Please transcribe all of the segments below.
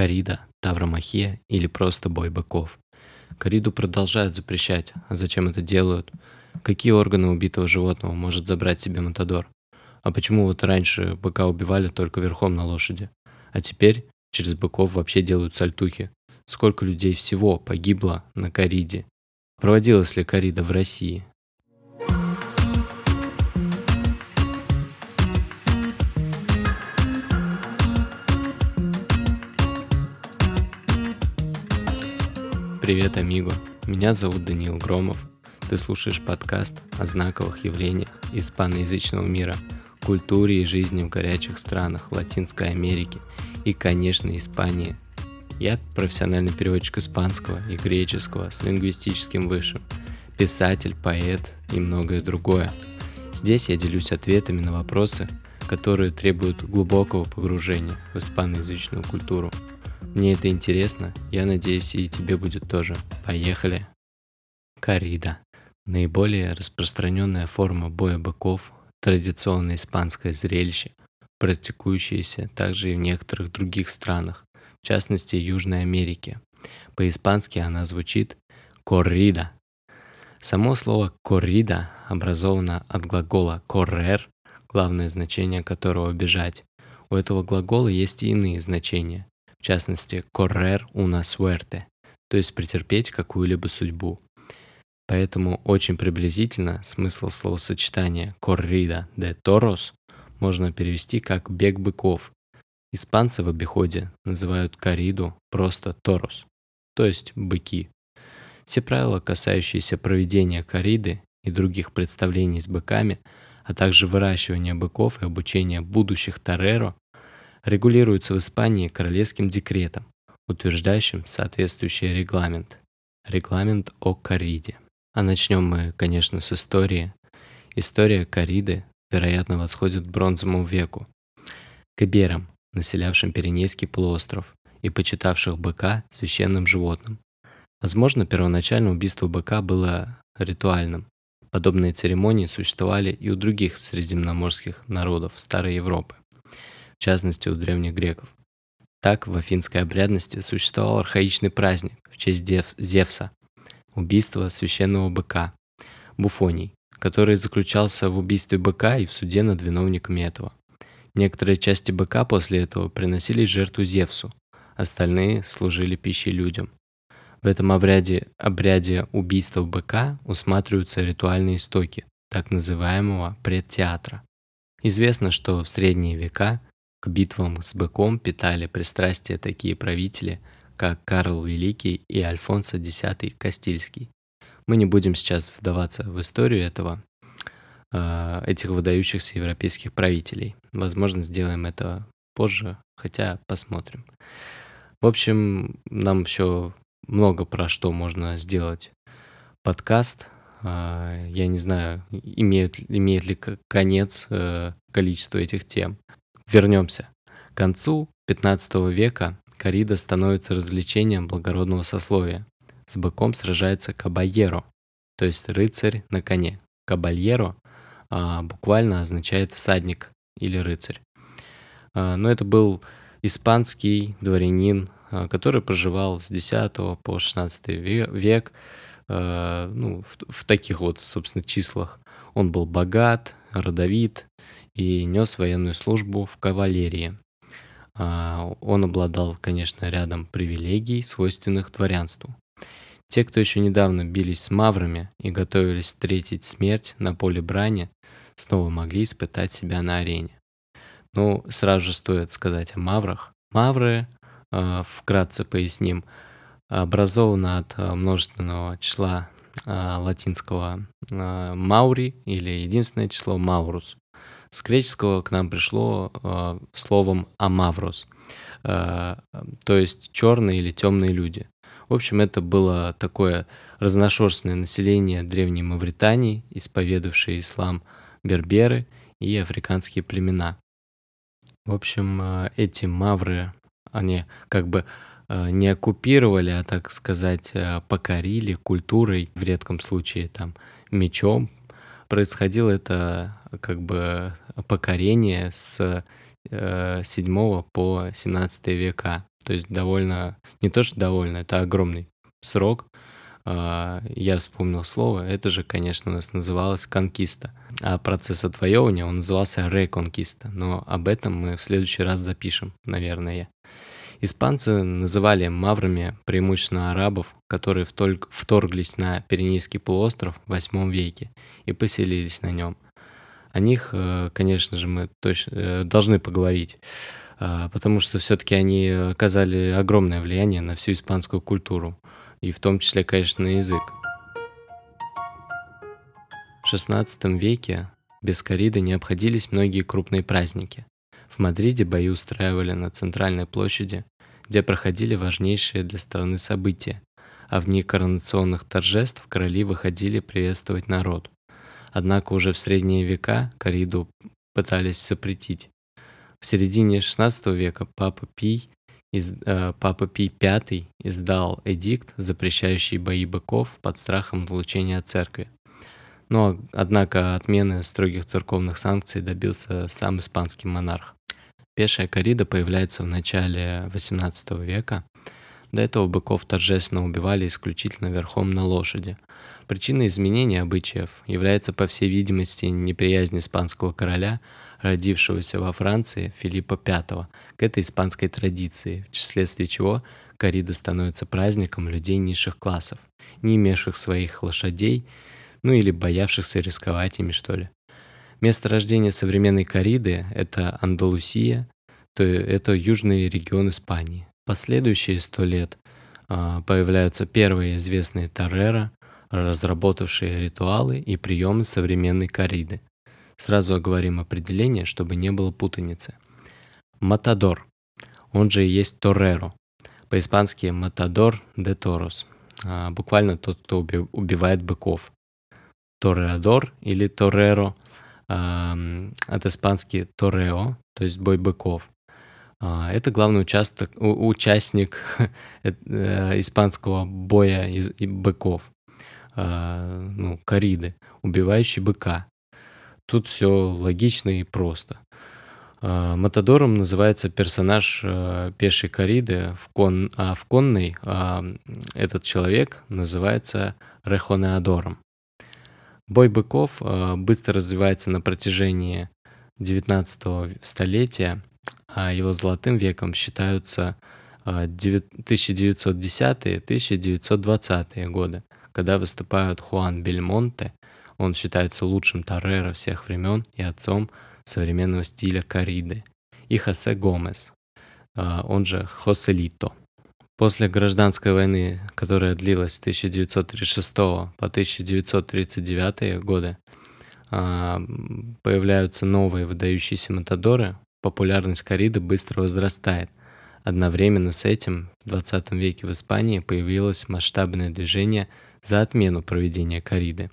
Корида, тавромахия или просто бой быков. Кориду продолжают запрещать, а зачем это делают? Какие органы убитого животного может забрать себе Матадор? А почему вот раньше быка убивали только верхом на лошади? А теперь через быков вообще делают сальтухи. Сколько людей всего погибло на кориде? Проводилась ли корида в России? Привет, амиго. Меня зовут Даниил Громов. Ты слушаешь подкаст о знаковых явлениях испаноязычного мира, культуре и жизни в горячих странах Латинской Америки и, конечно, Испании. Я профессиональный переводчик испанского и греческого с лингвистическим высшим, писатель, поэт и многое другое. Здесь я делюсь ответами на вопросы, которые требуют глубокого погружения в испаноязычную культуру – мне это интересно, я надеюсь и тебе будет тоже. Поехали! Корида. Наиболее распространенная форма боя быков, традиционное испанское зрелище, практикующееся также и в некоторых других странах, в частности Южной Америке. По-испански она звучит «коррида». Само слово «коррида» образовано от глагола «correr», главное значение которого «бежать». У этого глагола есть и иные значения в частности correr una suerte, то есть претерпеть какую-либо судьбу. Поэтому очень приблизительно смысл словосочетания corrida de toros можно перевести как «бег быков». Испанцы в обиходе называют кориду просто торос, то есть быки. Все правила, касающиеся проведения кориды и других представлений с быками, а также выращивания быков и обучения будущих тореро, регулируется в Испании королевским декретом, утверждающим соответствующий регламент. Регламент о кориде. А начнем мы, конечно, с истории. История кориды, вероятно, восходит к бронзовому веку. К иберам, населявшим Пиренейский полуостров и почитавших быка священным животным. Возможно, первоначально убийство быка было ритуальным. Подобные церемонии существовали и у других средиземноморских народов Старой Европы в частности у древних греков. Так в афинской обрядности существовал архаичный праздник в честь Зевса – убийство священного быка, буфоний, который заключался в убийстве быка и в суде над виновниками этого. Некоторые части быка после этого приносились жертву Зевсу, остальные служили пищей людям. В этом обряде, обряде убийства быка усматриваются ритуальные истоки так называемого предтеатра. Известно, что в средние века к битвам с быком питали пристрастие такие правители, как Карл Великий и Альфонсо X Кастильский. Мы не будем сейчас вдаваться в историю этого, э, этих выдающихся европейских правителей. Возможно, сделаем это позже, хотя посмотрим. В общем, нам еще много про что можно сделать подкаст. Э, я не знаю, имеет, имеет ли конец э, количество этих тем. Вернемся. К концу 15 века корида становится развлечением благородного сословия. С быком сражается кабальеро, то есть рыцарь на коне. Кабальеро а, буквально означает всадник или рыцарь. А, но это был испанский дворянин, а, который проживал с 10 по 16 век а, ну, в, в таких вот, собственно, числах. Он был богат, родовит, и нес военную службу в кавалерии. А, он обладал, конечно, рядом привилегий, свойственных дворянству. Те, кто еще недавно бились с маврами и готовились встретить смерть на поле брани, снова могли испытать себя на арене. Ну, сразу же стоит сказать о маврах. Мавры, а, вкратце поясним, образованы от а, множественного числа латинского маури или единственное число маурус. С греческого к нам пришло э, словом амаврос, э, то есть черные или темные люди. В общем, это было такое разношерстное население древней Мавритании, исповедавшие ислам берберы и африканские племена. В общем, э, эти мавры, они как бы э, не оккупировали, а так сказать, э, покорили культурой, в редком случае там мечом. Происходило это как бы покорение с 7 э, по 17 века. То есть довольно, не то что довольно, это огромный срок. А, я вспомнил слово, это же, конечно, у нас называлось конкиста. А процесс отвоевывания, он назывался реконкиста. Но об этом мы в следующий раз запишем, наверное. Испанцы называли маврами преимущественно арабов, которые вторглись на Пиренейский полуостров в 8 веке и поселились на нем. О них, э, конечно же, мы точно э, должны поговорить, а, потому что все-таки они оказали огромное влияние на всю испанскую культуру, и в том числе, конечно, на язык. В XVI веке без кориды не обходились многие крупные праздники. В Мадриде бои устраивали на центральной площади, где проходили важнейшие для страны события, а в дни коронационных торжеств короли выходили приветствовать народ. Однако уже в средние века кориду пытались запретить. В середине XVI века Папа Пий, из, э, Папа Пий V издал эдикт, запрещающий бои быков под страхом отлучения церкви. Но, однако, отмены строгих церковных санкций добился сам испанский монарх. Пешая корида появляется в начале XVIII века. До этого быков торжественно убивали исключительно верхом на лошади. Причиной изменения обычаев является, по всей видимости, неприязнь испанского короля, родившегося во Франции Филиппа V, к этой испанской традиции, вследствие чего корида становится праздником людей низших классов, не имевших своих лошадей, ну или боявшихся рисковать ими, что ли. Место рождения современной кориды – это Андалусия, то это южный регион Испании. Последующие сто лет а, появляются первые известные Торрера, разработавшие ритуалы и приемы современной кориды. Сразу оговорим определение, чтобы не было путаницы. Матадор, он же и есть Торреро. По-испански Матадор де Торос. Буквально тот, кто убивает быков. Тореадор или Торреро – от испански торео, то есть бой быков. А, это главный участок, участник э, испанского боя из быков, а, ну, кориды, убивающий быка. Тут все логично и просто. А, Матадором называется персонаж пешей кориды, в кон, а в конной этот человек называется рехонеадором. Бой быков э, быстро развивается на протяжении 19 столетия, а его золотым веком считаются 1910-1920 э, годы, когда выступают Хуан Бельмонте, он считается лучшим Торреро всех времен и отцом современного стиля кориды, и Хосе Гомес, э, он же Хоселито. После гражданской войны, которая длилась с 1936 по 1939 годы, а, появляются новые выдающиеся матадоры, популярность кориды быстро возрастает. Одновременно с этим в 20 веке в Испании появилось масштабное движение за отмену проведения кориды.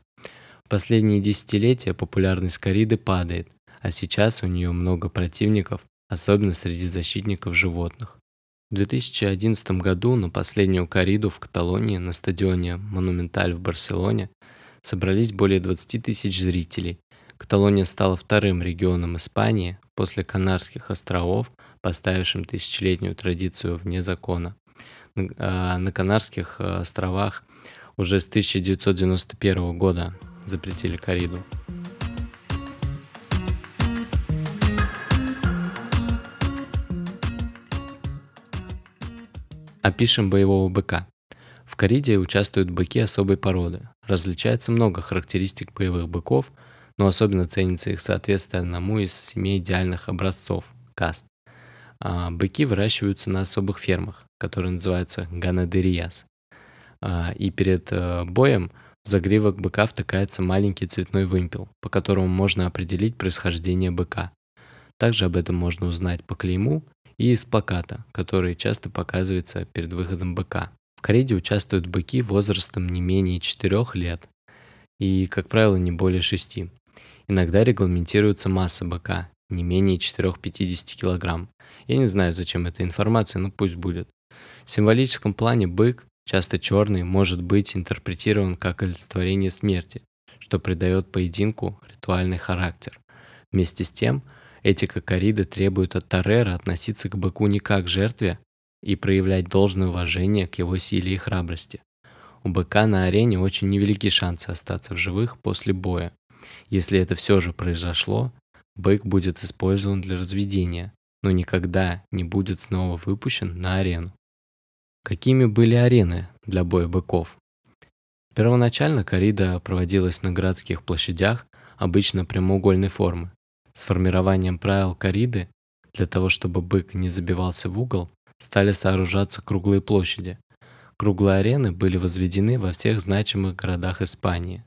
В последние десятилетия популярность кориды падает, а сейчас у нее много противников, особенно среди защитников животных. В 2011 году на последнюю кориду в Каталонии на стадионе Монументаль в Барселоне собрались более 20 тысяч зрителей. Каталония стала вторым регионом Испании после Канарских островов, поставившим тысячелетнюю традицию вне закона. На а, Канарских э, островах уже с 1991 года запретили кориду. Опишем боевого быка. В кориде участвуют быки особой породы. Различается много характеристик боевых быков, но особенно ценится их соответствие одному из семи идеальных образцов – каст. А быки выращиваются на особых фермах, которые называются ганадериас. А, и перед э, боем в загривок быка втыкается маленький цветной вымпел, по которому можно определить происхождение быка. Также об этом можно узнать по клейму и из плаката, который часто показывается перед выходом быка. В кориде участвуют быки возрастом не менее 4 лет и, как правило, не более 6. Иногда регламентируется масса быка, не менее 4-50 кг. Я не знаю, зачем эта информация, но пусть будет. В символическом плане бык, часто черный, может быть интерпретирован как олицетворение смерти, что придает поединку ритуальный характер. Вместе с тем – Этика кориды требует от Торрера относиться к быку не как к жертве, и проявлять должное уважение к его силе и храбрости. У быка на арене очень невелики шансы остаться в живых после боя. Если это все же произошло, бык будет использован для разведения, но никогда не будет снова выпущен на арену. Какими были арены для боя быков? Первоначально коррида проводилась на городских площадях, обычно прямоугольной формы. С формированием правил корриды, для того чтобы бык не забивался в угол, стали сооружаться круглые площади. Круглые арены были возведены во всех значимых городах Испании.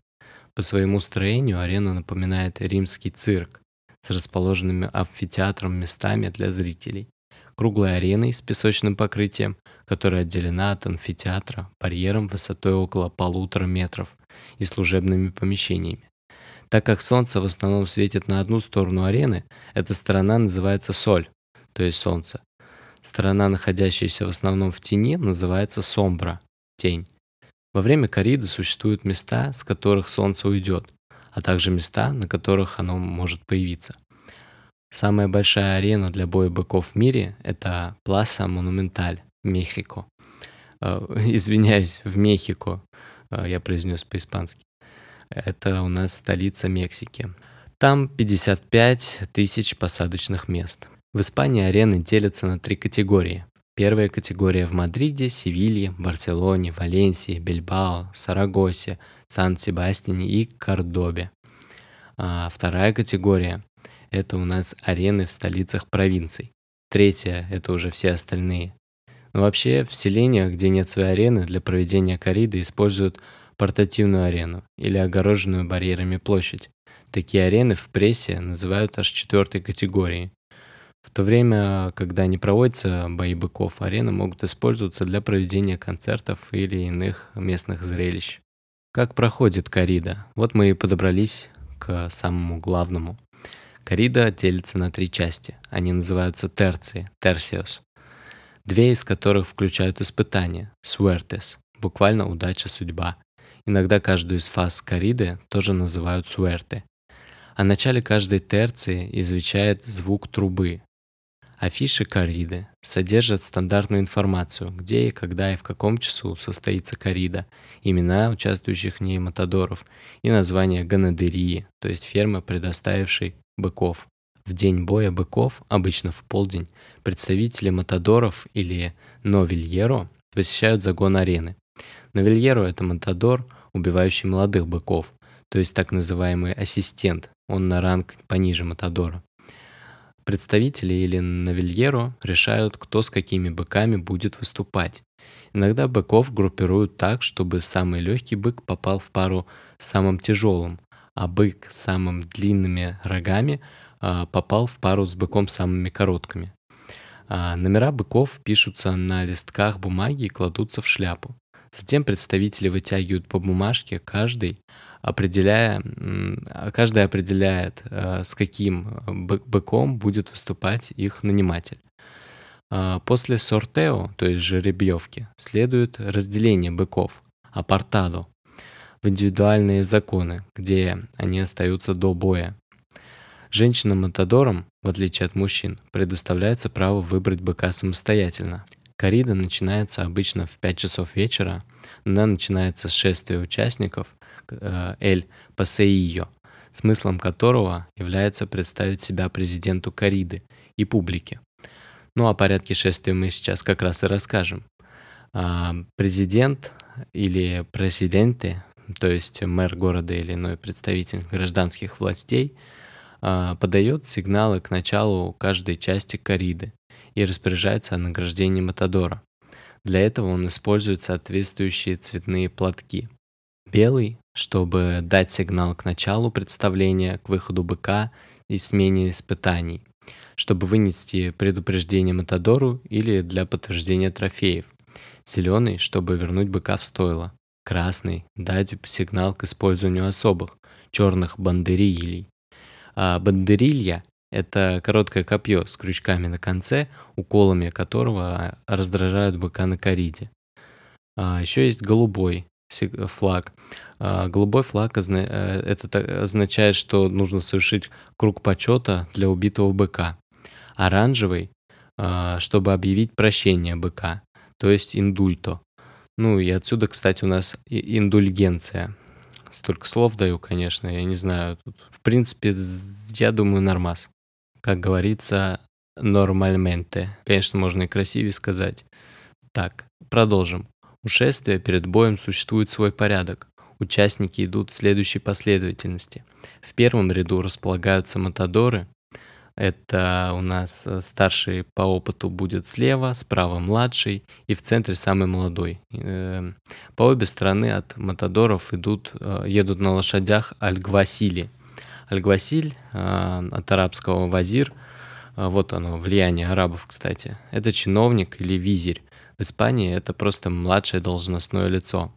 По своему строению арена напоминает римский цирк с расположенными амфитеатром местами для зрителей, круглой ареной с песочным покрытием, которая отделена от амфитеатра барьером высотой около полутора метров и служебными помещениями. Так как солнце в основном светит на одну сторону арены, эта сторона называется соль, то есть солнце. Сторона, находящаяся в основном в тени, называется сомбра, тень. Во время кориды существуют места, с которых солнце уйдет, а также места, на которых оно может появиться. Самая большая арена для боя быков в мире – это Пласа Монументаль Мехико. Э, извиняюсь, в Мехико, э, я произнес по-испански. Это у нас столица Мексики. Там 55 тысяч посадочных мест. В Испании арены делятся на три категории. Первая категория в Мадриде, Севилье, Барселоне, Валенсии, Бильбао, Сарагосе, Сан-Себастьяне и Кордобе. А вторая категория – это у нас арены в столицах провинций. Третья – это уже все остальные. Но вообще в селениях, где нет своей арены, для проведения кориды используют портативную арену или огороженную барьерами площадь. Такие арены в прессе называют аж четвертой категорией. В то время, когда не проводятся бои быков, арены могут использоваться для проведения концертов или иных местных зрелищ. Как проходит корида? Вот мы и подобрались к самому главному. Корида делится на три части. Они называются терции, терсиос две из которых включают испытания, suertes, буквально удача, судьба. Иногда каждую из фаз кориды тоже называют суэрте. О начале каждой терции извещает звук трубы. Афиши кориды содержат стандартную информацию, где и когда и в каком часу состоится корида, имена участвующих в ней матадоров и название ганадерии, то есть фермы, предоставившей быков. В день боя быков, обычно в полдень, представители матадоров или новильеро посещают загон арены. Новильеро – это матадор, убивающий молодых быков, то есть так называемый ассистент, он на ранг пониже матадора. Представители или новильеро решают, кто с какими быками будет выступать. Иногда быков группируют так, чтобы самый легкий бык попал в пару с самым тяжелым, а бык с самыми длинными рогами а, попал в пару с быком самыми короткими. А, номера быков пишутся на листках бумаги и кладутся в шляпу. Затем представители вытягивают по бумажке каждый, определяя, каждый определяет, а, с каким быком будет выступать их наниматель. После сортео, то есть жеребьевки, следует разделение быков, апартадо, в индивидуальные законы, где они остаются до боя. Женщинам-матадорам, в отличие от мужчин, предоставляется право выбрать быка самостоятельно. Корида начинается обычно в 5 часов вечера. Она начинается с шествия участников э, «Эль Пасеио», смыслом которого является представить себя президенту Кориды и публике. Ну, о порядке шествия мы сейчас как раз и расскажем. А, президент или президенты, то есть мэр города или иной представитель гражданских властей – а, подает сигналы к началу каждой части кориды и распоряжается о награждении Матадора. Для этого он использует соответствующие цветные платки. Белый, чтобы дать сигнал к началу представления, к выходу быка и смене испытаний, чтобы вынести предупреждение Матадору или для подтверждения трофеев. Зеленый, чтобы вернуть быка в стойло. Красный, дать сигнал к использованию особых, черных бандерилей. А бандерилья – это короткое копье с крючками на конце, уколами которого раздражают быка на кориде. А еще есть голубой флаг. А голубой флаг. Э, это означает, что нужно совершить круг почета для убитого быка. Оранжевый чтобы объявить прощение быка, то есть индульто. Ну и отсюда, кстати, у нас индульгенция. Столько слов даю, конечно, я не знаю. Тут, в принципе, я думаю, нормас. Как говорится, нормальменте. Конечно, можно и красивее сказать. Так, продолжим. У шествия перед боем существует свой порядок. Участники идут в следующей последовательности. В первом ряду располагаются матадоры. Это у нас э, старший по опыту будет слева, справа младший и в центре самый молодой. Эм, по обе стороны от матадоров идут, э, едут на лошадях альгвасили. Альгвасиль э, от арабского вазир, вот оно, влияние арабов, кстати. Это чиновник или визирь. В Испании это просто младшее должностное лицо.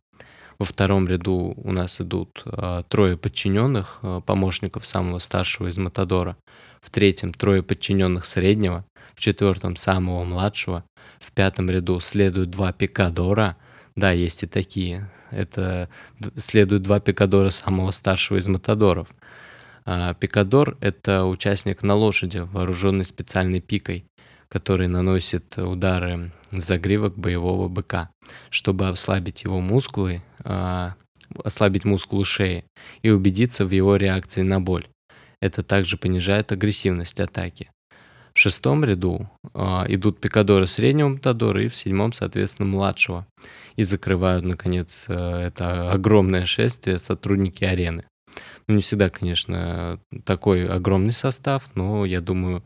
Во втором ряду у нас идут э, трое подчиненных, э, помощников самого старшего из Матадора. В третьем трое подчиненных среднего. В четвертом самого младшего. В пятом ряду следуют два пикадора. Да, есть и такие. Это следуют два пикадора самого старшего из Матадоров. Э, пикадор – это участник на лошади, вооруженный специальной пикой который наносит удары в загривок боевого быка, чтобы ослабить его мускулы, а, ослабить мускулы шеи и убедиться в его реакции на боль. Это также понижает агрессивность атаки. В шестом ряду э, идут пикадоры среднего матадора и в седьмом, соответственно, младшего. И закрывают, наконец, э, это огромное шествие сотрудники арены. Ну, не всегда, конечно, такой огромный состав, но я думаю,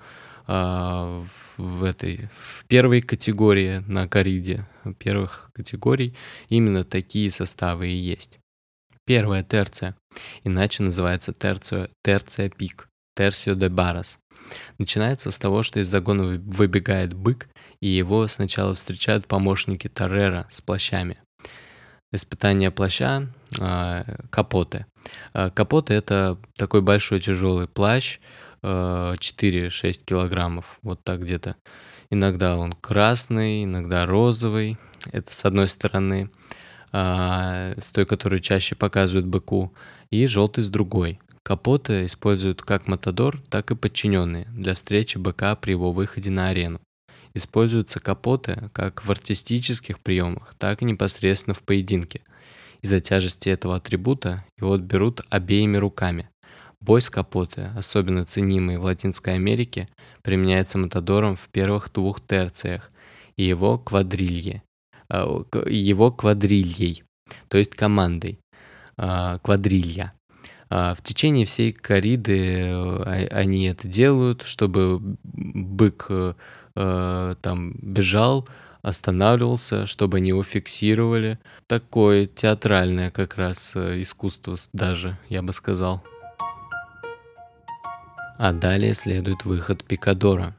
а, в этой в первой категории на кориде первых категорий именно такие составы и есть. Первая терция, иначе называется терция, терция пик, терсио де барас. Начинается с того, что из загона выбегает бык, и его сначала встречают помощники Таррера с плащами. Испытание плаща э, капоты. Э, капоты это такой большой тяжелый плащ, 4-6 э, килограммов, вот так где-то. Иногда он красный, иногда розовый. Это с одной стороны, а, с той, которую чаще показывают быку, и желтый с другой. Капоты используют как матадор, так и подчиненные для встречи быка при его выходе на арену. Используются капоты как в артистических приемах, так и непосредственно в поединке. Из-за тяжести этого атрибута его берут обеими руками, Бой с капоты, особенно ценимый в Латинской Америке, применяется матадором в первых двух терциях и его квадрилье, а, его квадрильей, то есть командой, а, квадрилья. А, в течение всей кориды э, они это делают, чтобы бык э, э, там бежал, останавливался, чтобы они его фиксировали. Такое театральное как раз искусство даже, я бы сказал. А далее следует выход Пикадора.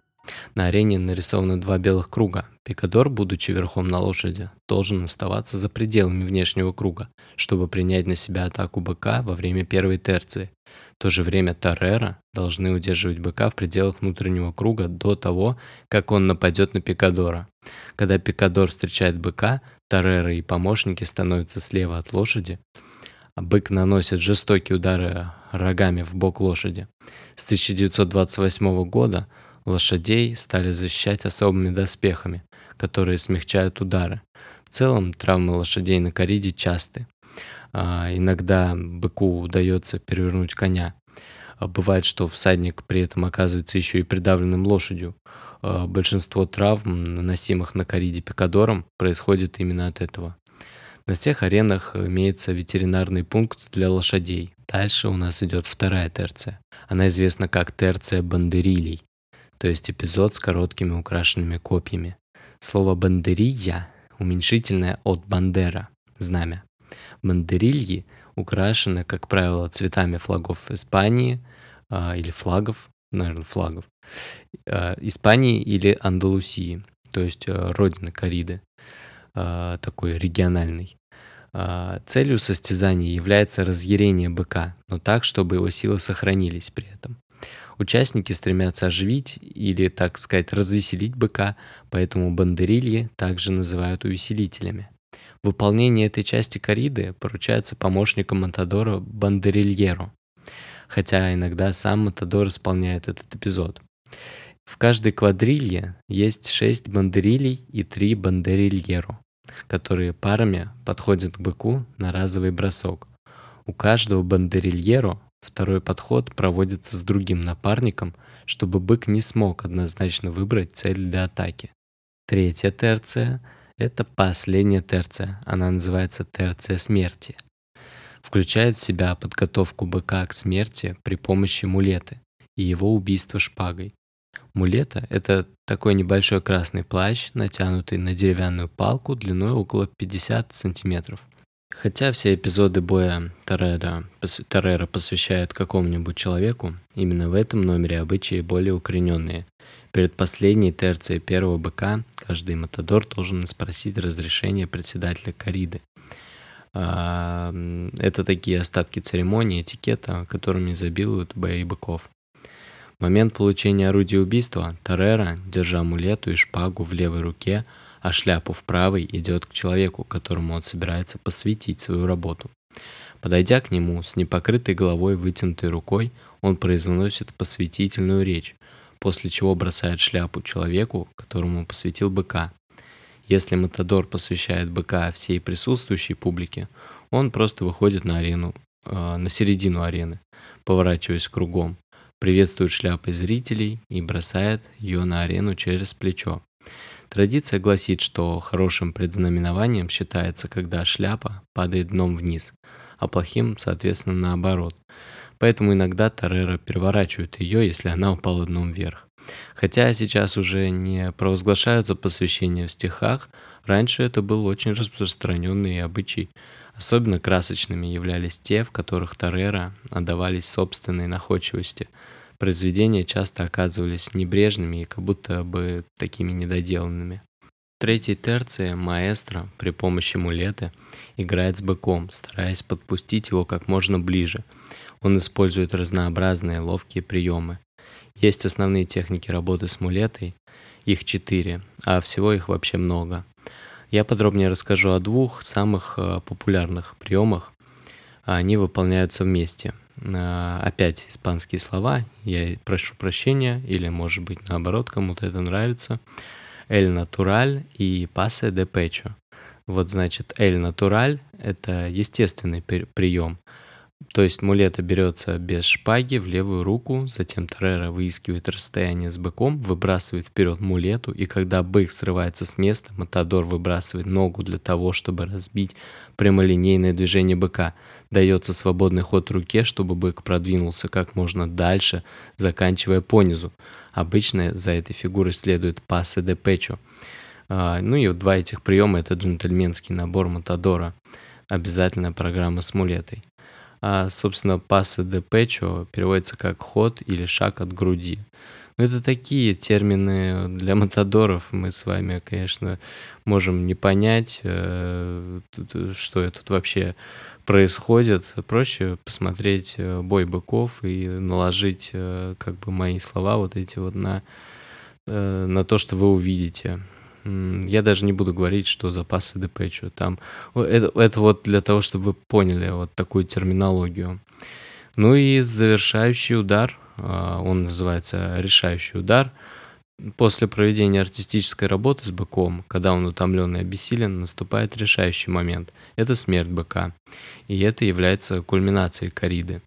На арене нарисованы два белых круга. Пикадор, будучи верхом на лошади, должен оставаться за пределами внешнего круга, чтобы принять на себя атаку быка во время первой терции. В то же время Таррера должны удерживать быка в пределах внутреннего круга до того, как он нападет на Пикадора. Когда Пикадор встречает быка, Таррера и помощники становятся слева от лошади, а бык наносит жестокие удары рогами в бок лошади. С 1928 года лошадей стали защищать особыми доспехами, которые смягчают удары. В целом травмы лошадей на кориде часты. А, иногда быку удается перевернуть коня. А, бывает, что всадник при этом оказывается еще и придавленным лошадью. А, большинство травм, наносимых на кориде пикадором, происходит именно от этого. На всех аренах имеется ветеринарный пункт для лошадей. Дальше у нас идет вторая терция. Она известна как терция бандерилей, то есть эпизод с короткими украшенными копьями. Слово бандерия уменьшительное от бандера, знамя. Бандерильи украшены, как правило, цветами флагов Испании э, или флагов, наверное, флагов, э, Испании или Андалусии, то есть э, родины кориды. А, такой региональный. Целью состязания является разъярение быка, но так, чтобы его силы сохранились при этом. Участники стремятся оживить или, так сказать, развеселить быка, поэтому бандерильи также называют увеселителями. Выполнение этой части кориды поручается помощникам Матадора бандерильеру, хотя иногда сам Матадор исполняет этот эпизод. В каждой квадрилье есть 6 бандерилей и 3 бандерильеро, которые парами подходят к быку на разовый бросок. У каждого бандерильеро второй подход проводится с другим напарником, чтобы бык не смог однозначно выбрать цель для атаки. Третья терция – это последняя терция, она называется терция смерти. Включает в себя подготовку быка к смерти при помощи мулеты и его убийство шпагой. Мулета – это такой небольшой красный плащ, натянутый на деревянную палку длиной около 50 сантиметров. Хотя все эпизоды боя Торрера, Торрера посвящают какому-нибудь человеку, именно в этом номере обычаи более укорененные. Перед последней терцией первого быка каждый матадор должен спросить разрешение председателя кориды. А, это такие остатки церемонии, этикета, которыми изобилуют бои быков. В момент получения орудия убийства Торрера, держа мулету и шпагу в левой руке, а шляпу в правой, идет к человеку, которому он собирается посвятить свою работу. Подойдя к нему с непокрытой головой, вытянутой рукой, он произносит посвятительную речь, после чего бросает шляпу человеку, которому посвятил быка. Если Матадор посвящает быка всей присутствующей публике, он просто выходит на арену, э, на середину арены, поворачиваясь кругом, приветствует шляпой зрителей и бросает ее на арену через плечо. Традиция гласит, что хорошим предзнаменованием считается, когда шляпа падает дном вниз, а плохим, соответственно, наоборот. Поэтому иногда Торрера переворачивают ее, если она упала дном вверх. Хотя сейчас уже не провозглашаются посвящения в стихах, раньше это был очень распространенный обычай. Особенно красочными являлись те, в которых Торрера отдавались собственной находчивости. Произведения часто оказывались небрежными и как будто бы такими недоделанными. В третьей терции маэстро при помощи мулеты играет с быком, стараясь подпустить его как можно ближе. Он использует разнообразные ловкие приемы. Есть основные техники работы с мулетой, их четыре, а всего их вообще много. Я подробнее расскажу о двух самых э, популярных приемах. Они выполняются вместе. Э, опять испанские слова. Я прошу прощения, или может быть наоборот, кому-то это нравится. El natural и pase de pecho. Вот значит, el natural – это естественный прием. То есть мулета берется без шпаги в левую руку, затем Торрера выискивает расстояние с быком, выбрасывает вперед мулету, и когда бык срывается с места, Матадор выбрасывает ногу для того, чтобы разбить прямолинейное движение быка. Дается свободный ход руке, чтобы бык продвинулся как можно дальше, заканчивая понизу. Обычно за этой фигурой следует пассе де печо. А, ну и два этих приема – это джентльменский набор Матадора. Обязательная программа с мулетой. А, собственно, пасы де печо переводится как ход или шаг от груди. Ну, это такие термины для матадоров. Мы с вами, конечно, можем не понять, э, что тут вообще происходит. Проще посмотреть э, бой быков и наложить э, как бы мои слова вот эти вот на, на то, что вы увидите. Я даже не буду говорить, что запасы ДПЧ. Там это, это вот для того, чтобы вы поняли вот такую терминологию. Ну и завершающий удар, а, он называется решающий удар. После проведения артистической работы с быком, когда он утомлен и обессилен, наступает решающий момент. Это смерть быка. И это является кульминацией кориды.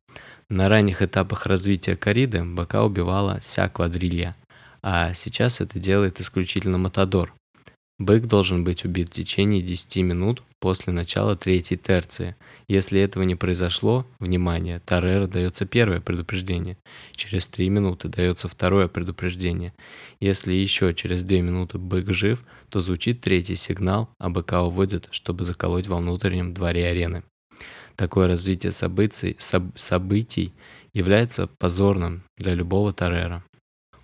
На ранних этапах развития кориды быка убивала вся квадрилья, а сейчас это делает исключительно Матадор. Бык должен быть убит в течение 10 минут после начала третьей терции. Если этого не произошло, внимание, Торрера дается первое предупреждение. Через 3 минуты дается второе предупреждение. Если еще через 2 минуты бык жив, то звучит третий сигнал, а быка уводят, чтобы заколоть во внутреннем дворе арены. Такое развитие событий, соб, событий является позорным для любого Торрера.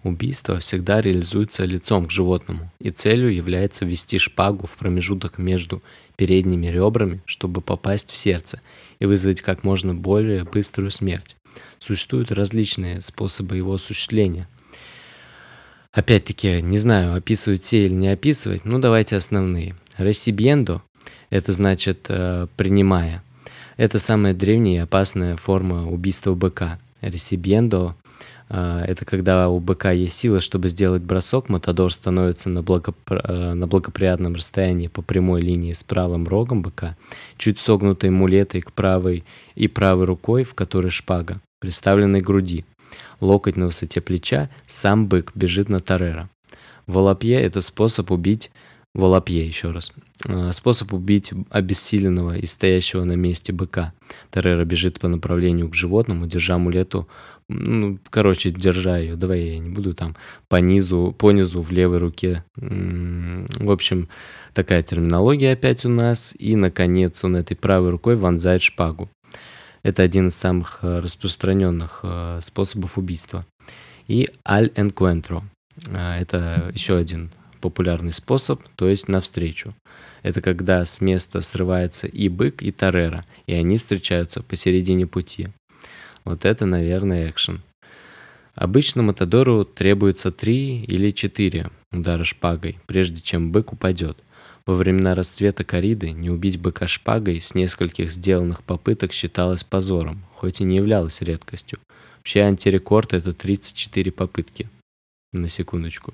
Убийство всегда реализуется лицом к животному, и целью является ввести шпагу в промежуток между передними ребрами, чтобы попасть в сердце и вызвать как можно более быструю смерть. Существуют различные способы его осуществления. Опять-таки, не знаю, описывать все или не описывать, но давайте основные. Ресибьендо – это значит э, «принимая». Это самая древняя и опасная форма убийства быка. Ресибьендо это когда у быка есть сила, чтобы сделать бросок, матадор становится на, благопри... Э, на благоприятном расстоянии по прямой линии с правым рогом быка, чуть согнутой мулетой к правой и правой рукой, в которой шпага, приставленной к груди. Локоть на высоте плеча, сам бык бежит на Тарера. Волопье – это способ убить Волопье еще раз. А, способ убить обессиленного и стоящего на месте быка. Тарера бежит по направлению к животному, держа мулету ну, короче, держа ее, давай я не буду там по низу, по низу в левой руке. В общем, такая терминология опять у нас. И, наконец, он этой правой рукой вонзает шпагу. Это один из самых э, распространенных э, способов убийства. И аль encuentro. Э, это еще один популярный способ, то есть навстречу. Это когда с места срывается и бык, и тарера, и они встречаются посередине пути. Вот это, наверное, экшен. Обычно Матадору требуется 3 или 4 удара шпагой, прежде чем бык упадет. Во времена расцвета кориды не убить быка шпагой с нескольких сделанных попыток считалось позором, хоть и не являлось редкостью. Вообще антирекорд это 34 попытки. На секундочку.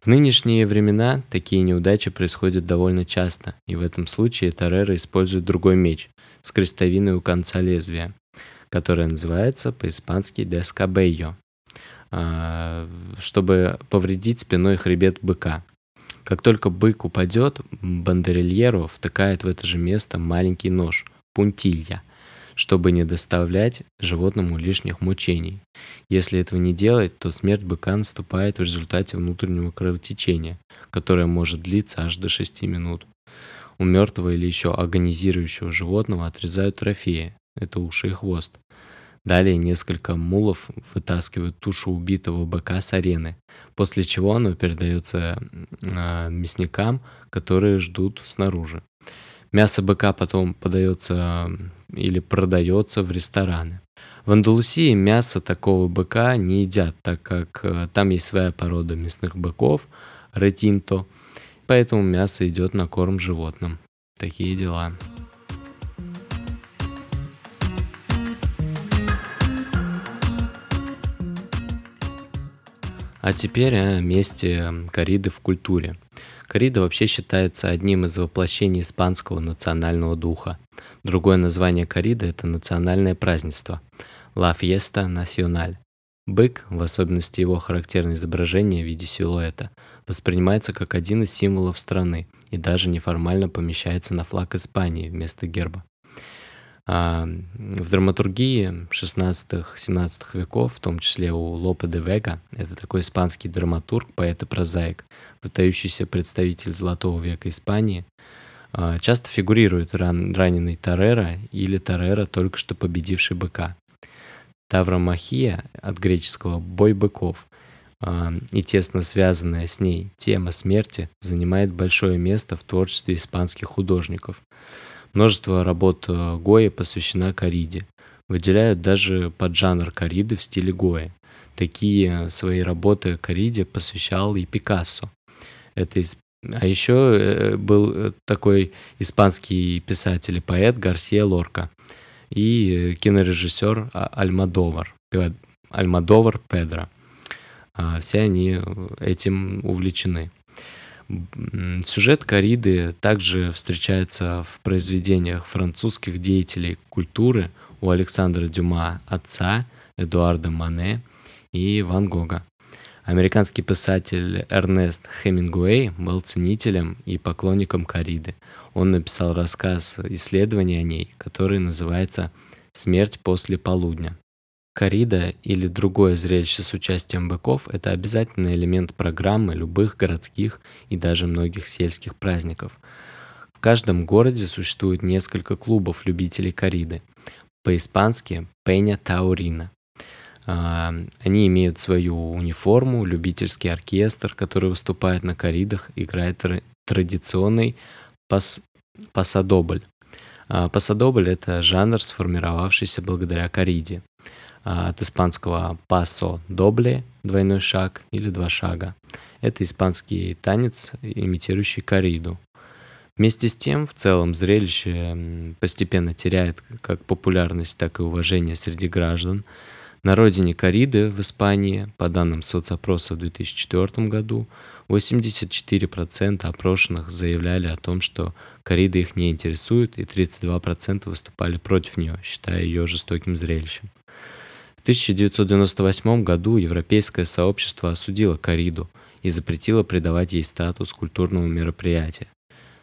В нынешние времена такие неудачи происходят довольно часто, и в этом случае Тарера использует другой меч с крестовиной у конца лезвия которая называется по-испански дескабейо, чтобы повредить спиной хребет быка. Как только бык упадет, бандерильеру втыкает в это же место маленький нож, пунтилья, чтобы не доставлять животному лишних мучений. Если этого не делать, то смерть быка наступает в результате внутреннего кровотечения, которое может длиться аж до 6 минут. У мертвого или еще агонизирующего животного отрезают трофеи, это уши и хвост. Далее несколько мулов вытаскивают тушу убитого быка с арены, после чего оно передается э, мясникам, которые ждут снаружи. Мясо быка потом подается или продается в рестораны. В Андалусии мясо такого быка не едят, так как э, там есть своя порода мясных быков, ретинто, поэтому мясо идет на корм животным. Такие дела. А теперь о месте кориды в культуре. Корида вообще считается одним из воплощений испанского национального духа. Другое название кориды – это национальное празднество – La Fiesta Nacional. Бык, в особенности его характерное изображение в виде силуэта, воспринимается как один из символов страны и даже неформально помещается на флаг Испании вместо герба. А, в драматургии 16-17 веков, в том числе у Лопе де Вега, это такой испанский драматург, поэт и прозаик, выдающийся представитель золотого века Испании, а, часто фигурирует ран, раненый Тарера или Тарера, только что победивший быка. Тавромахия от греческого «бой быков» а, и тесно связанная с ней тема смерти занимает большое место в творчестве испанских художников – Множество работ э, Гои посвящена кориде. Выделяют даже поджанр кориды в стиле Гои. Такие свои работы кориде посвящал и Пикассо. Это из... А еще э, был э, такой испанский писатель и поэт Гарсия Лорка и кинорежиссер а, Альмадовар, Альмадовар Педро. А, все они этим увлечены. Сюжет кориды также встречается в произведениях французских деятелей культуры у Александра Дюма отца, Эдуарда Мане и Ван Гога. Американский писатель Эрнест Хемингуэй был ценителем и поклонником кориды. Он написал рассказ исследования о ней, который называется «Смерть после полудня». Корида или другое зрелище с участием быков – это обязательный элемент программы любых городских и даже многих сельских праздников. В каждом городе существует несколько клубов любителей кориды. По-испански «Пеня Таурина». Они имеют свою униформу, любительский оркестр, который выступает на коридах, играет традиционный пас пасадобль. А, пасадобль – это жанр, сформировавшийся благодаря кориде. А, от испанского пасо добле, двойной шаг или два шага. Это испанский танец, имитирующий кориду. Вместе с тем, в целом, зрелище постепенно теряет как популярность, так и уважение среди граждан. На родине кориды в Испании, по данным соцопроса в 2004 году, 84% опрошенных заявляли о том, что корида их не интересует, и 32% выступали против нее, считая ее жестоким зрелищем. В 1998 году Европейское сообщество осудило кориду и запретило придавать ей статус культурного мероприятия.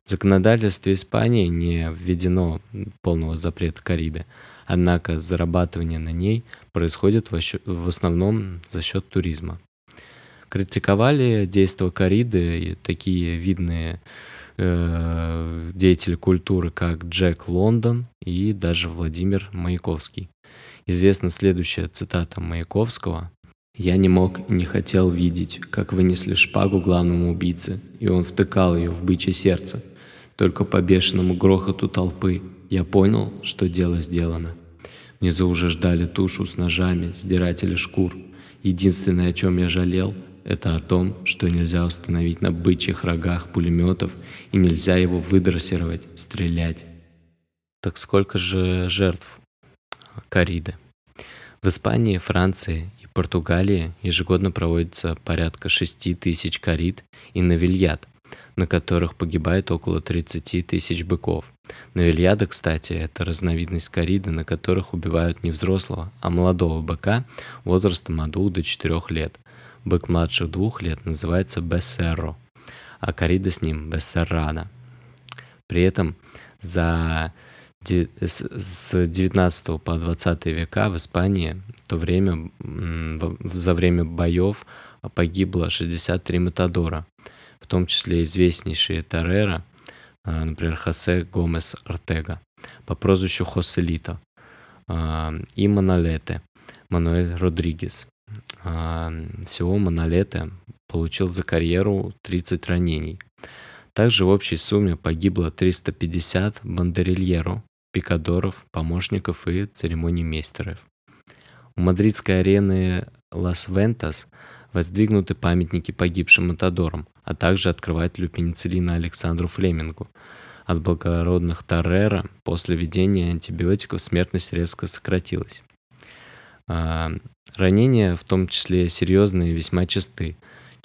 В законодательстве Испании не введено полного запрета кориды, однако зарабатывание на ней происходит в основном за счет туризма. Критиковали действия кориды такие видные э, деятели культуры, как Джек Лондон и даже Владимир Маяковский. Известна следующая цитата Маяковского. «Я не мог и не хотел видеть, как вынесли шпагу главному убийце, и он втыкал ее в бычье сердце. Только по бешеному грохоту толпы я понял, что дело сделано. Внизу уже ждали тушу с ножами, сдиратели шкур. Единственное, о чем я жалел, это о том, что нельзя установить на бычьих рогах пулеметов и нельзя его выдрессировать, стрелять. Так сколько же жертв кориды? В Испании, Франции и Португалии ежегодно проводится порядка 6 тысяч корид и навильят, на которых погибает около 30 тысяч быков. Навильяда, кстати, это разновидность кориды, на которых убивают не взрослого, а молодого быка возрастом от 2 до 4 лет. Бык младше двух лет называется бессерро, а корида с ним бессеррада. При этом за с 19 по 20 века в Испании в то время, за время боев погибло 63 матадора, в том числе известнейшие Тарера, а, например, Хосе Гомес Артега, по прозвищу Хоселито, а, и Монолете, Мануэль Родригес. А, всего Манолете получил за карьеру 30 ранений. Также в общей сумме погибло 350 бандерильеро, пикадоров, помощников и церемонимейстеров. У мадридской арены Лас-Вентас воздвигнуты памятники погибшим матадорам, а также открывателю пенициллина Александру Флемингу. От благородных тореро после введения антибиотиков смертность резко сократилась. А, ранения, в том числе серьезные, весьма часты.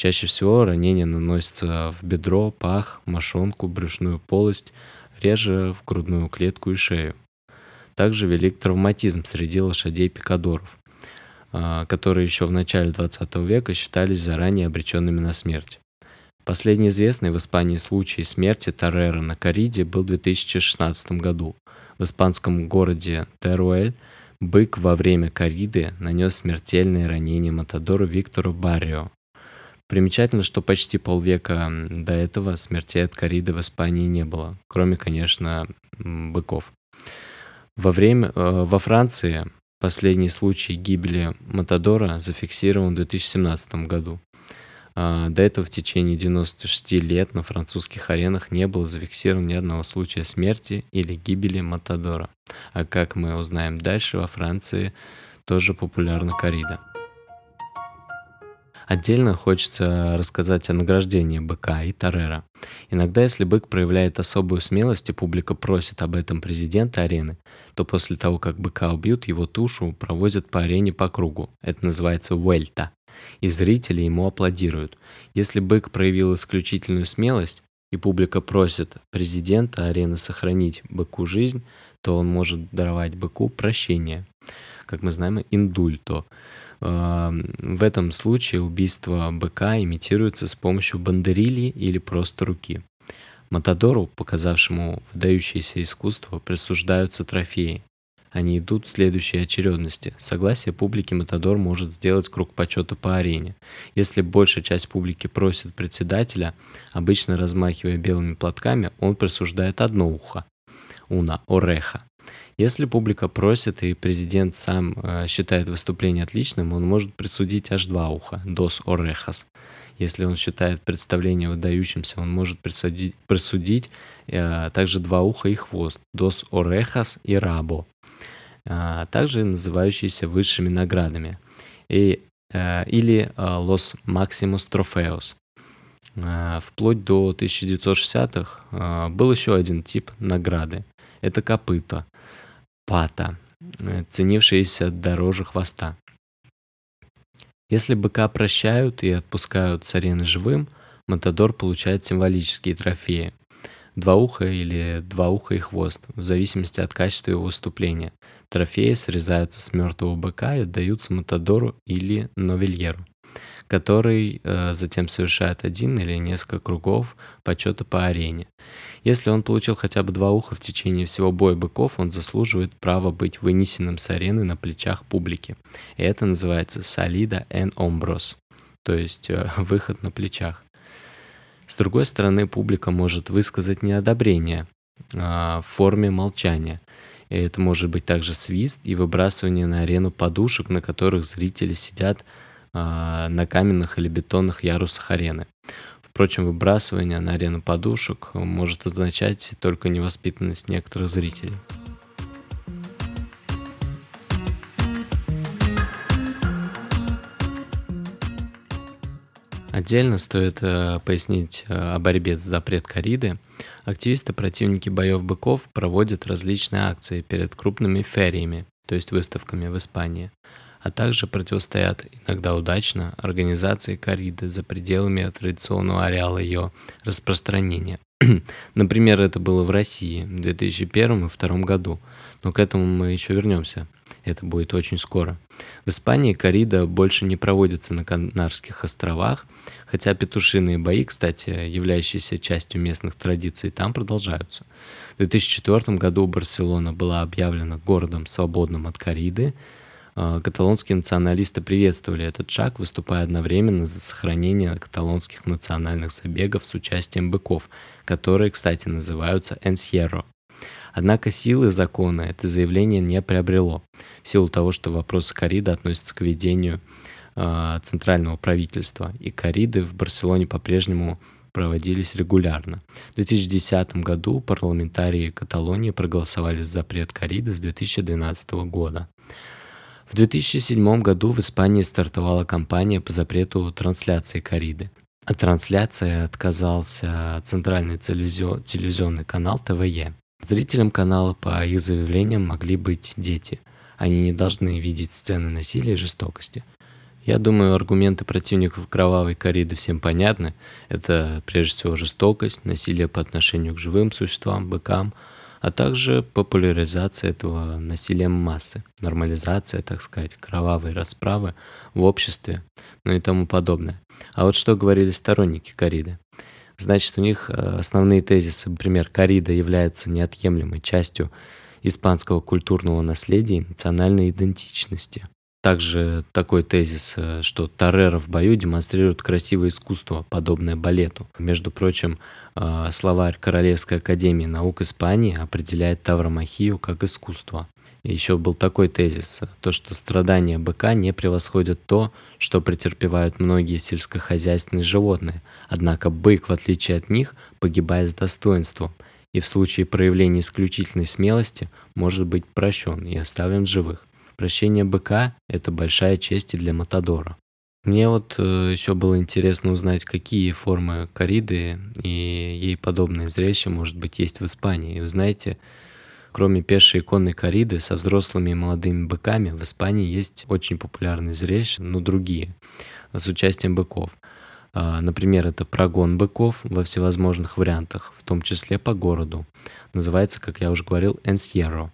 Чаще всего ранения наносятся в бедро, пах, мошонку, брюшную полость, реже в грудную клетку и шею. Также велик травматизм среди лошадей-пикадоров. А, которые еще в начале 20 века считались заранее обреченными на смерть. Последний известный в Испании случай смерти Таррера на Кариде был в 2016 году. В испанском городе Теруэль бык во время кориды нанес смертельные ранения Матадору Виктору Баррио. Примечательно, что почти полвека до этого смертей от кориды в Испании не было, кроме, конечно, быков. Во, время, э, во Франции Последний случай гибели Матадора зафиксирован в 2017 году. А, до этого в течение 96 лет на французских аренах не было зафиксировано ни одного случая смерти или гибели Матадора. А как мы узнаем дальше, во Франции тоже популярна корида. Отдельно хочется рассказать о награждении быка и Тарера. Иногда, если бык проявляет особую смелость и публика просит об этом президента арены, то после того, как быка убьют, его тушу проводят по арене по кругу. Это называется уэльта. И зрители ему аплодируют. Если бык проявил исключительную смелость, и публика просит президента арены сохранить быку жизнь, то он может даровать быку прощение. Как мы знаем, индульто. В этом случае убийство быка имитируется с помощью бандерильи или просто руки. Матадору, показавшему выдающееся искусство, присуждаются трофеи. Они идут в следующей очередности. Согласие публики Матадор может сделать круг почета по арене. Если большая часть публики просит председателя, обычно размахивая белыми платками, он присуждает одно ухо. Уна, ореха. Если публика просит и президент сам э, считает выступление отличным, он может присудить аж два уха, dos orejas. Если он считает представление выдающимся, он может присудить, присудить э, также два уха и хвост, dos orejas и rabo, э, также называющиеся высшими наградами, и, э, или maximus trofeos. Э, вплоть до 1960-х э, был еще один тип награды. Это копыта пата, э, ценившиеся дороже хвоста. Если быка прощают и отпускают с арены живым, Матадор получает символические трофеи. Два уха или два уха и хвост, в зависимости от качества его выступления. Трофеи срезаются с мертвого быка и отдаются Матадору или Новельеру который э, затем совершает один или несколько кругов почета по арене. Если он получил хотя бы два уха в течение всего боя быков, он заслуживает права быть вынесенным с арены на плечах публики. И это называется солида en ombros, то есть э, выход на плечах. С другой стороны, публика может высказать неодобрение э, в форме молчания. И это может быть также свист и выбрасывание на арену подушек, на которых зрители сидят на каменных или бетонных ярусах арены. Впрочем, выбрасывание на арену подушек может означать только невоспитанность некоторых зрителей. Отдельно стоит э, пояснить э, о борьбе за запрет кориды. Активисты, противники боев быков проводят различные акции перед крупными фериями, то есть выставками в Испании а также противостоят иногда удачно организации кориды за пределами традиционного ареала ее распространения. Например, это было в России в 2001 и 2002 году, но к этому мы еще вернемся. Это будет очень скоро. В Испании корида больше не проводится на Канарских островах, хотя петушиные бои, кстати, являющиеся частью местных традиций, там продолжаются. В 2004 году Барселона была объявлена городом свободным от кориды, а, каталонские националисты приветствовали этот шаг, выступая одновременно за сохранение каталонских национальных забегов с участием быков, которые, кстати, называются «энсьерро». Однако силы закона это заявление не приобрело, в силу того, что вопросы корида относятся к ведению э, центрального правительства, и кориды в Барселоне по-прежнему проводились регулярно. В 2010 году парламентарии Каталонии проголосовали за запрет кориды с 2012 года. В 2007 году в Испании стартовала кампания по запрету трансляции кориды. От трансляции отказался центральный телевизионный канал ТВЕ. Зрителям канала по их заявлениям могли быть дети. Они не должны видеть сцены насилия и жестокости. Я думаю, аргументы противников кровавой кориды всем понятны. Это прежде всего жестокость, насилие по отношению к живым существам, быкам – а также популяризация этого насилием массы, нормализация, так сказать, кровавой расправы в обществе, ну и тому подобное. А вот что говорили сторонники кориды? Значит, у них э, основные тезисы, например, корида является неотъемлемой частью испанского культурного наследия и национальной идентичности. Также такой тезис, э, что Тореро в бою демонстрирует красивое искусство, подобное балету. Между прочим, э, словарь Королевской академии наук Испании определяет тавромахию как искусство. И еще был такой тезис, то что страдания быка не превосходят то, что претерпевают многие сельскохозяйственные животные. Однако бык, в отличие от них, погибает с достоинством и в случае проявления исключительной смелости может быть прощен и оставлен живых. Прощение быка – это большая честь и для Матадора. Мне вот э, еще было интересно узнать, какие формы кориды и ей подобные зрелища, может быть, есть в Испании. И вы знаете, кроме пешей иконной кориды со взрослыми и молодыми быками, в Испании есть очень популярные зрелища, но другие, с участием быков. А, например, это прогон быков во всевозможных вариантах, в том числе по городу. Называется, как я уже говорил, энсьеро.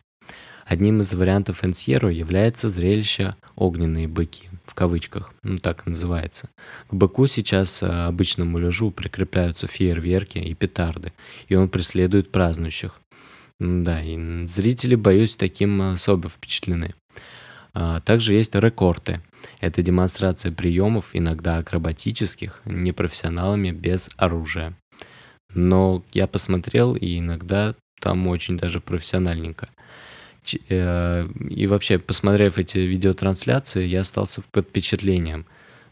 Одним из вариантов энсьеро является зрелище «огненные быки», в кавычках, ну так называется. К быку сейчас э, обычному лежу прикрепляются фейерверки и петарды, и он преследует празднующих. Да, и зрители, боюсь, таким особо впечатлены. А, также есть рекорды. Это демонстрация приемов, иногда акробатических, непрофессионалами без оружия. Но я посмотрел, и иногда там очень даже профессиональненько. Э, и вообще, посмотрев эти видеотрансляции, я остался под впечатлением.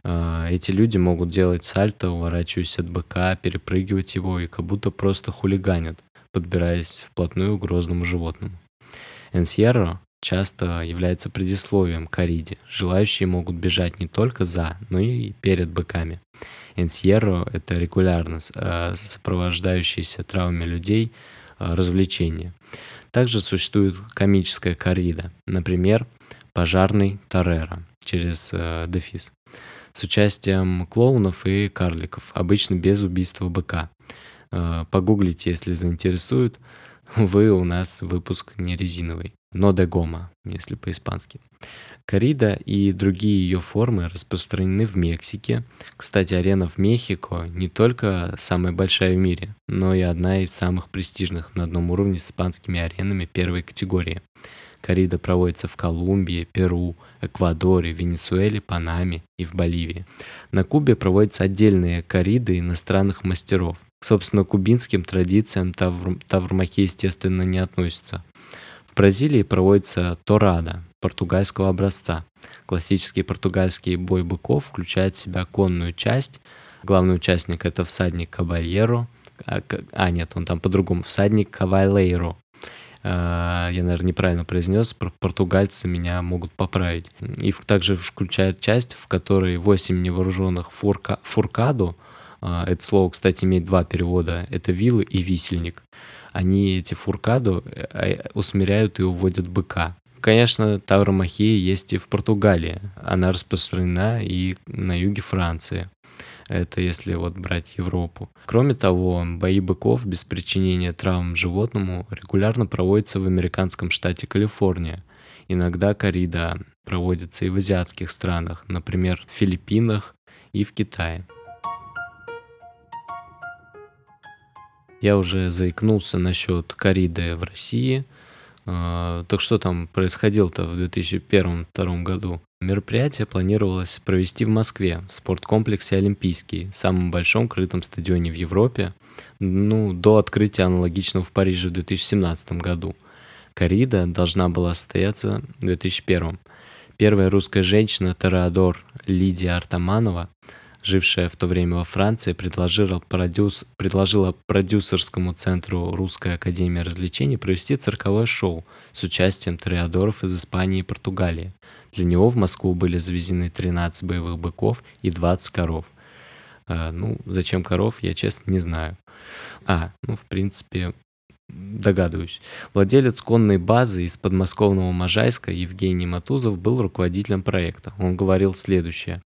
Э, эти люди могут делать сальто, уворачиваясь от быка, перепрыгивать его и как будто просто хулиганят, подбираясь вплотную к грозному животному. Энсьерро часто является предисловием к Ариде. Желающие могут бежать не только за, но и перед быками. Энсьерро – это регулярно э, сопровождающиеся травмами людей развлечения. Также существует комическая коррида, например, пожарный Тореро через э, дефис. с участием клоунов и карликов, обычно без убийства быка. Э, погуглите, если заинтересует. Вы у нас выпуск не резиновый, но де гома, если по-испански. Корида и другие ее формы распространены в Мексике. Кстати, арена в Мехико не только самая большая в мире, но и одна из самых престижных на одном уровне с испанскими аренами первой категории. Корида проводится в Колумбии, Перу, Эквадоре, Венесуэле, Панаме и в Боливии. На Кубе проводятся отдельные кориды иностранных мастеров. Собственно, к кубинским традициям тавр, таврмахи, естественно, не относятся. В Бразилии проводится торада португальского образца. Классический португальский бой быков включает в себя конную часть. Главный участник это всадник кавальеро. А, а нет, он там по-другому. Всадник кавалейро. А, я, наверное, неправильно произнес, португальцы меня могут поправить. И также включает часть, в которой 8 невооруженных фурка, фуркаду, это слово, кстати, имеет два перевода. Это вилы и висельник. Они эти фуркаду э, э, усмиряют и уводят быка. Конечно, тавромахия есть и в Португалии. Она распространена и на юге Франции. Это если вот брать Европу. Кроме того, бои быков без причинения травм животному регулярно проводятся в американском штате Калифорния. Иногда корида проводится и в азиатских странах, например, в Филиппинах и в Китае. Я уже заикнулся насчет кориды в России. А, так что там происходило-то в 2001-2002 году? Мероприятие планировалось провести в Москве, в спорткомплексе «Олимпийский», самом большом крытом стадионе в Европе, ну, до открытия аналогичного в Париже в 2017 году. Корида должна была состояться в 2001. Первая русская женщина Тореадор Лидия Артаманова жившая в то время во Франции, предложила, продюс, предложила продюсерскому центру Русской Академии Развлечений провести цирковое шоу с участием триадоров из Испании и Португалии. Для него в Москву были завезены 13 боевых быков и 20 коров. А, ну, зачем коров, я честно не знаю. А, ну, в принципе, догадываюсь. Владелец конной базы из подмосковного Можайска Евгений Матузов был руководителем проекта. Он говорил следующее.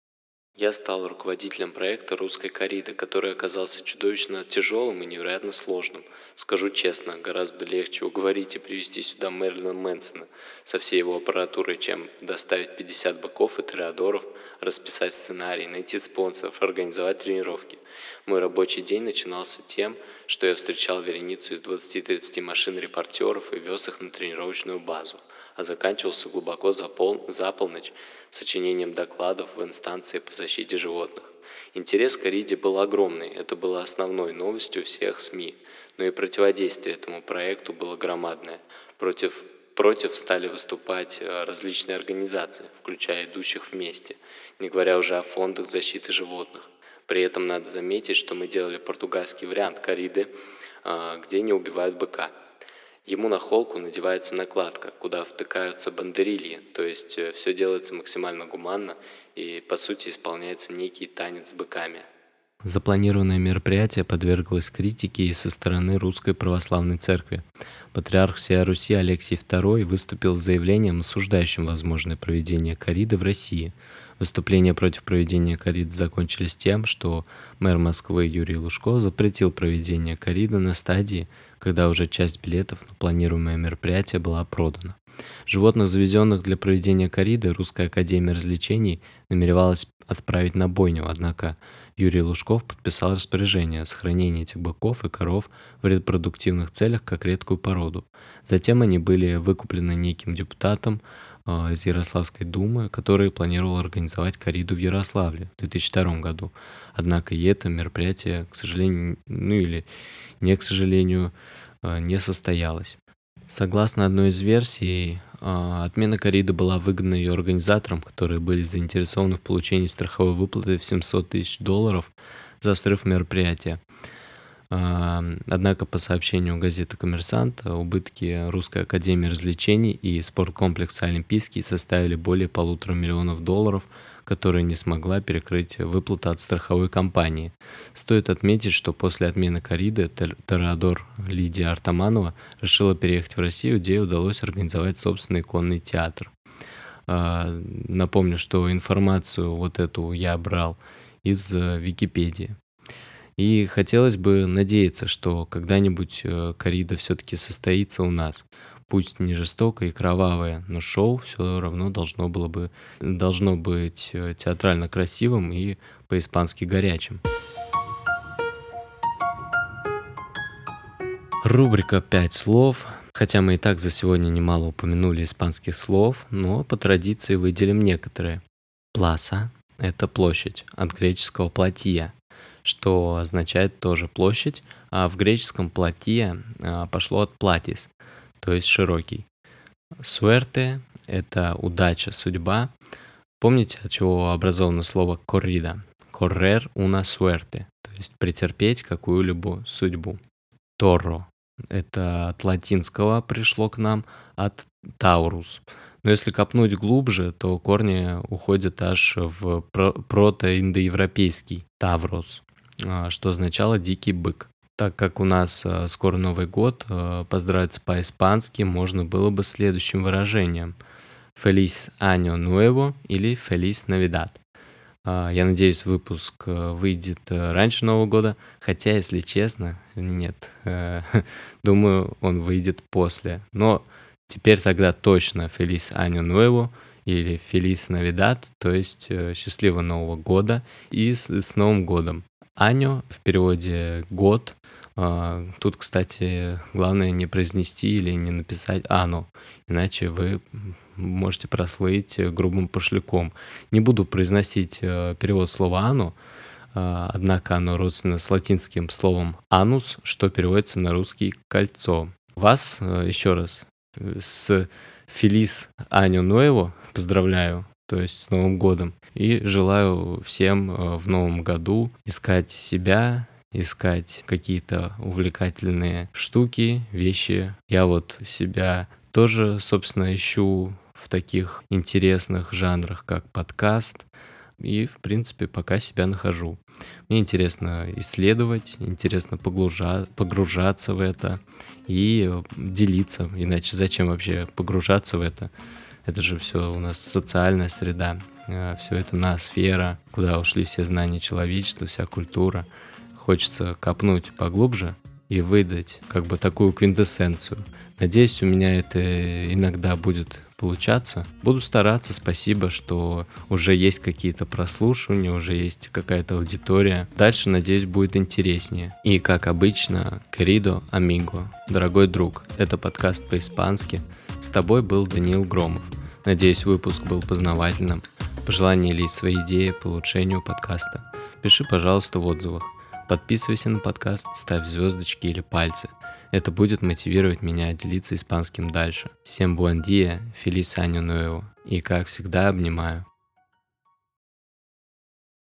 Я стал руководителем проекта «Русской кориды», который оказался чудовищно тяжелым и невероятно сложным. Скажу честно, гораздо легче уговорить и привести сюда Мерлина Мэнсона со всей его аппаратурой, чем доставить 50 быков и триадоров, расписать сценарий, найти спонсоров, организовать тренировки. Мой рабочий день начинался тем, что я встречал вереницу из 20-30 машин репортеров и вез их на тренировочную базу – а заканчивался глубоко за, пол, за полночь сочинением докладов в инстанции по защите животных. Интерес к Ариде был огромный, это было основной новостью всех СМИ, но и противодействие этому проекту было громадное. Против, против стали выступать э, различные организации, включая идущих вместе, не говоря уже о фондах защиты животных. При этом надо заметить, что мы делали португальский вариант кориды, э, где не убивают быка. Ему на холку надевается накладка, куда втыкаются бандерильи, то есть э, все делается максимально гуманно и по сути исполняется некий танец с быками. Запланированное мероприятие подверглось критике и со стороны Русской Православной Церкви. Патриарх всей Руси Алексий II выступил с заявлением, осуждающим возможное проведение кориды в России. Выступления против проведения кориды закончились тем, что мэр Москвы Юрий Лужко запретил проведение кориды на стадии, когда уже часть билетов на планируемое мероприятие была продана. Животных, завезенных для проведения кориды, Русская Академия Развлечений намеревалась отправить на бойню, однако Юрий Лужков подписал распоряжение о сохранении этих быков и коров в репродуктивных целях как редкую породу. Затем они были выкуплены неким депутатом из Ярославской думы, который планировал организовать кориду в Ярославле в 2002 году. Однако и это мероприятие, к сожалению, ну или не к сожалению, э, не состоялось. Согласно одной из версий, а, отмена кориды была выгодна ее организаторам, которые были заинтересованы в получении страховой выплаты в 700 тысяч долларов за срыв мероприятия. Однако, по сообщению газеты «Коммерсант», убытки Русской Академии Развлечений и спорткомплекса «Олимпийский» составили более полутора миллионов долларов – которая не смогла перекрыть выплаты от страховой компании. Стоит отметить, что после отмены кориды Тореадор Лидия Артаманова решила переехать в Россию, где ей удалось организовать собственный конный театр. А, напомню, что информацию вот эту я брал из э, Википедии. И хотелось бы надеяться, что когда-нибудь э, коррида все-таки состоится у нас. Пусть не жестокое и кровавое, но шоу все равно должно было бы должно быть э, театрально красивым и по-испански горячим. Рубрика «Пять слов». Хотя мы и так за сегодня немало упомянули испанских слов, но по традиции выделим некоторые. Пласа – это площадь, от греческого платия, что означает тоже площадь, а в греческом платия а, пошло от платис, то есть широкий. Суэрте – это удача, судьба. Помните, от чего образовано слово коррида? Correr una suerte, то есть претерпеть какую-либо судьбу. Торро это от латинского пришло к нам, от таурус. Но если копнуть глубже, то корни уходят аж в протоиндоевропейский таврос, что означало «дикий бык». Так как у нас а, скоро Новый год, а, поздравить по-испански можно было бы следующим выражением «Feliz Año Nuevo» или «Feliz Navidad». А, я надеюсь, выпуск э, выйдет э, раньше Нового года, хотя, если честно, нет. Э, думаю, он выйдет после. Но теперь тогда точно Feliz Año Nuevo или Feliz Navidad, то есть счастливого Нового года и с, с Новым годом. Аню в переводе год а, тут, кстати, главное не произнести или не написать «ано», иначе вы можете прослыть грубым пошляком. Не буду произносить э, перевод слова «ано», а, однако оно родственно с латинским словом «анус», что переводится на русский «кольцо». Вас, э, еще раз, с Фелис Аню Ноево поздравляю, то есть с Новым годом, и желаю всем э, в Новом году искать себя, искать какие-то увлекательные штуки, вещи. Я вот себя тоже, собственно, ищу в таких интересных жанрах, как подкаст, и, в принципе, пока себя нахожу. Мне интересно исследовать, интересно погружа... погружаться в это и делиться. Иначе зачем вообще погружаться в это? Это же все у нас социальная среда, э, все это ноосфера, куда ушли все знания человечества, вся культура хочется копнуть поглубже и выдать как бы такую квинтэссенцию. Надеюсь, у меня это иногда будет получаться. Буду стараться, спасибо, что уже есть какие-то прослушивания, уже есть какая-то аудитория. Дальше, надеюсь, будет интереснее. И, как обычно, querido amigo, дорогой друг, это подкаст по-испански. С тобой был Даниил Громов. Надеюсь, выпуск был познавательным. Пожелания или свои идеи по улучшению подкаста пиши, пожалуйста, в отзывах. Подписывайся на подкаст, ставь звездочки или пальцы. Это будет мотивировать меня делиться испанским дальше. Всем буандия, фелис аню nuevo. И как всегда обнимаю.